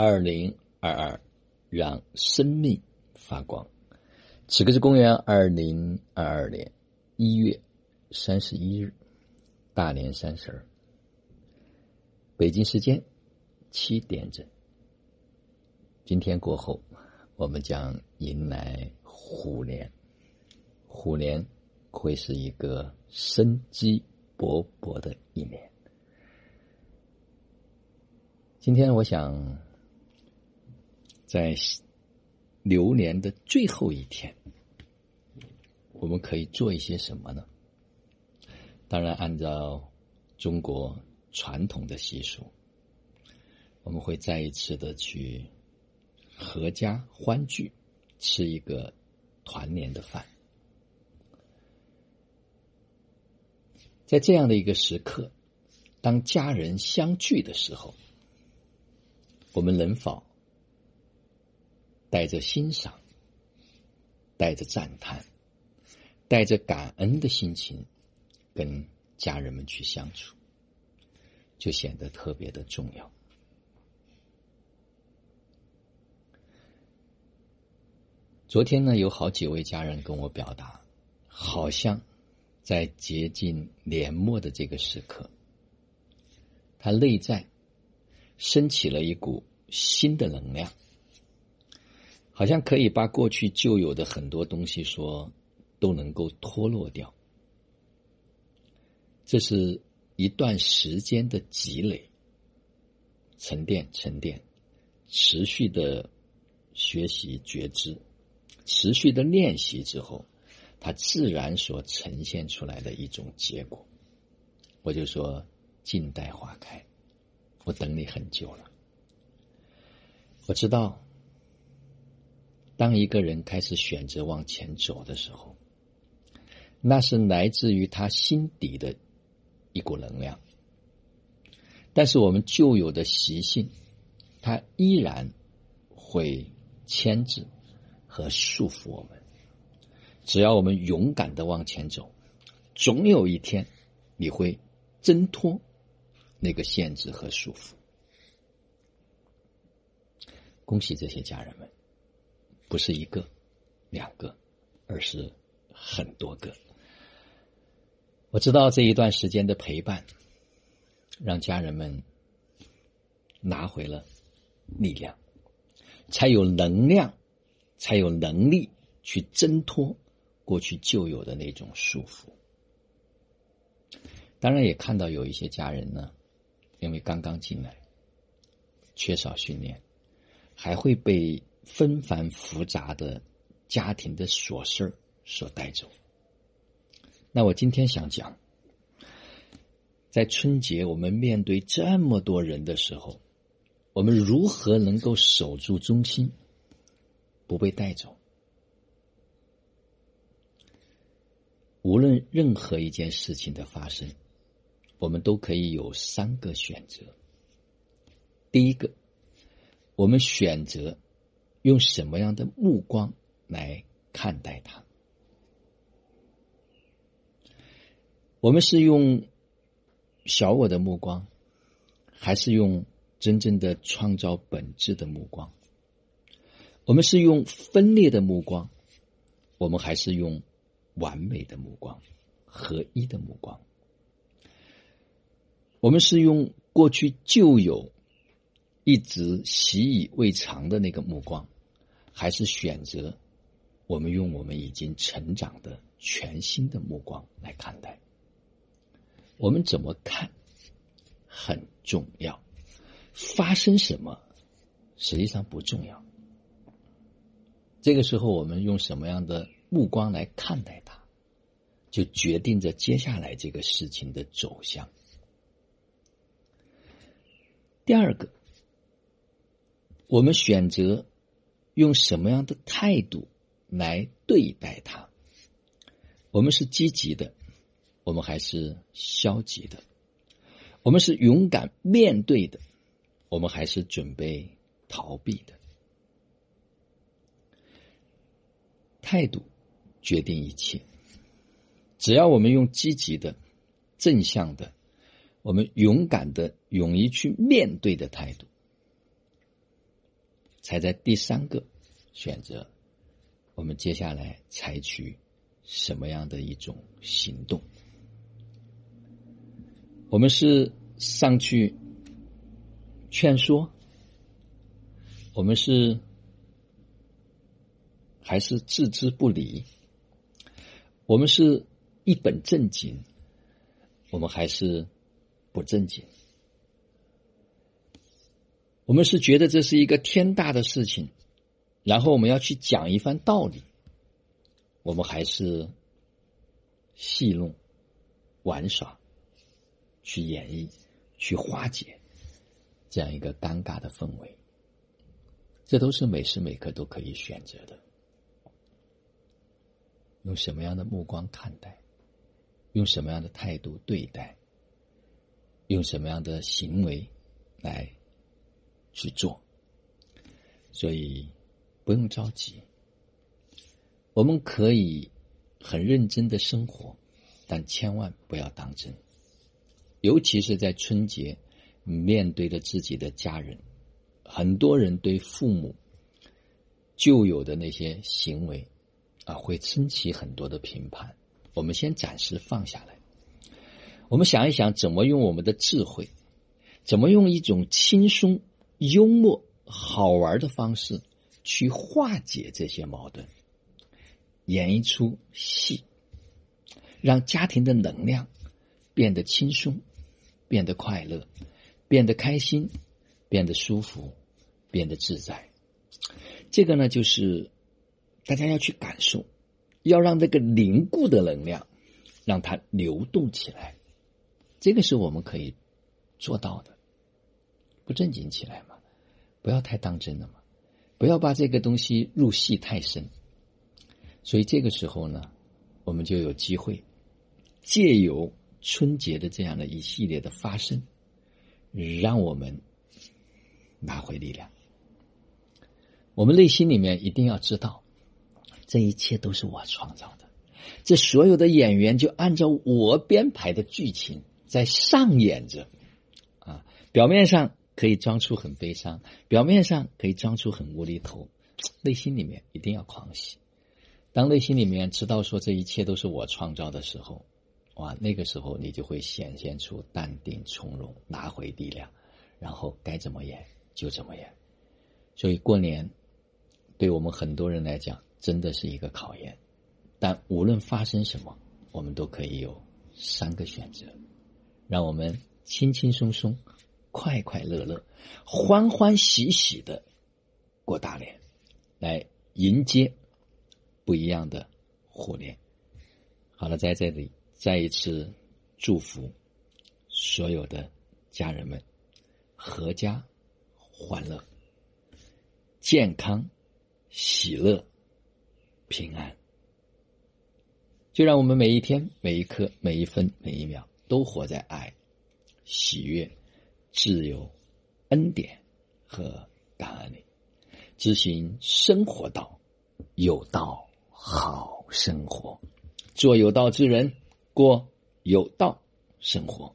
二零二二，让生命发光。此刻是公元二零二二年一月三十一日，大年三十儿，北京时间七点整。今天过后，我们将迎来虎年。虎年会是一个生机勃勃的一年。今天我想。在流年的最后一天，我们可以做一些什么呢？当然，按照中国传统的习俗，我们会再一次的去合家欢聚，吃一个团年的饭。在这样的一个时刻，当家人相聚的时候，我们能否？带着欣赏，带着赞叹，带着感恩的心情，跟家人们去相处，就显得特别的重要。昨天呢，有好几位家人跟我表达，好像在接近年末的这个时刻，他内在升起了一股新的能量。好像可以把过去旧有的很多东西说都能够脱落掉，这是一段时间的积累、沉淀、沉淀，持续的学习觉知，持续的练习之后，它自然所呈现出来的一种结果。我就说，静待花开，我等你很久了，我知道。当一个人开始选择往前走的时候，那是来自于他心底的一股能量。但是我们旧有的习性，它依然会牵制和束缚我们。只要我们勇敢的往前走，总有一天你会挣脱那个限制和束缚。恭喜这些家人们！不是一个、两个，而是很多个。我知道这一段时间的陪伴，让家人们拿回了力量，才有能量，才有能力去挣脱过去旧有的那种束缚。当然，也看到有一些家人呢，因为刚刚进来，缺少训练，还会被。纷繁复杂的家庭的琐事所带走。那我今天想讲，在春节我们面对这么多人的时候，我们如何能够守住中心，不被带走？无论任何一件事情的发生，我们都可以有三个选择。第一个，我们选择。用什么样的目光来看待它？我们是用小我的目光，还是用真正的创造本质的目光？我们是用分裂的目光，我们还是用完美的目光、合一的目光？我们是用过去旧有、一直习以为常的那个目光？还是选择我们用我们已经成长的全新的目光来看待，我们怎么看很重要，发生什么实际上不重要。这个时候，我们用什么样的目光来看待它，就决定着接下来这个事情的走向。第二个，我们选择。用什么样的态度来对待它？我们是积极的，我们还是消极的？我们是勇敢面对的，我们还是准备逃避的？态度决定一切。只要我们用积极的、正向的、我们勇敢的、勇于去面对的态度。才在第三个选择，我们接下来采取什么样的一种行动？我们是上去劝说，我们是还是置之不理？我们是一本正经，我们还是不正经？我们是觉得这是一个天大的事情，然后我们要去讲一番道理，我们还是戏弄、玩耍，去演绎、去化解这样一个尴尬的氛围，这都是每时每刻都可以选择的。用什么样的目光看待？用什么样的态度对待？用什么样的行为来？去做，所以不用着急。我们可以很认真的生活，但千万不要当真。尤其是在春节，面对着自己的家人，很多人对父母旧有的那些行为啊，会升起很多的评判。我们先暂时放下来，我们想一想，怎么用我们的智慧，怎么用一种轻松。幽默、好玩的方式去化解这些矛盾，演一出戏，让家庭的能量变得轻松、变得快乐、变得开心、变得舒服、变得自在。这个呢，就是大家要去感受，要让这个凝固的能量让它流动起来。这个是我们可以做到的。不正经起来嘛，不要太当真了嘛，不要把这个东西入戏太深。所以这个时候呢，我们就有机会借由春节的这样的一系列的发生，让我们拿回力量。我们内心里面一定要知道，这一切都是我创造的，这所有的演员就按照我编排的剧情在上演着，啊，表面上。可以装出很悲伤，表面上可以装出很无厘头，内心里面一定要狂喜。当内心里面知道说这一切都是我创造的时候，哇，那个时候你就会显现出淡定从容，拿回力量，然后该怎么演就怎么演。所以过年对我们很多人来讲真的是一个考验，但无论发生什么，我们都可以有三个选择，让我们轻轻松松。快快乐乐、欢欢喜喜的过大年，来迎接不一样的虎年。好了，在这里再一次祝福所有的家人们，阖家欢乐、健康、喜乐、平安。就让我们每一天、每一刻、每一分、每一秒，都活在爱、喜悦。自有、恩典和感恩里，执行生活道，有道好生活，做有道之人，过有道生活。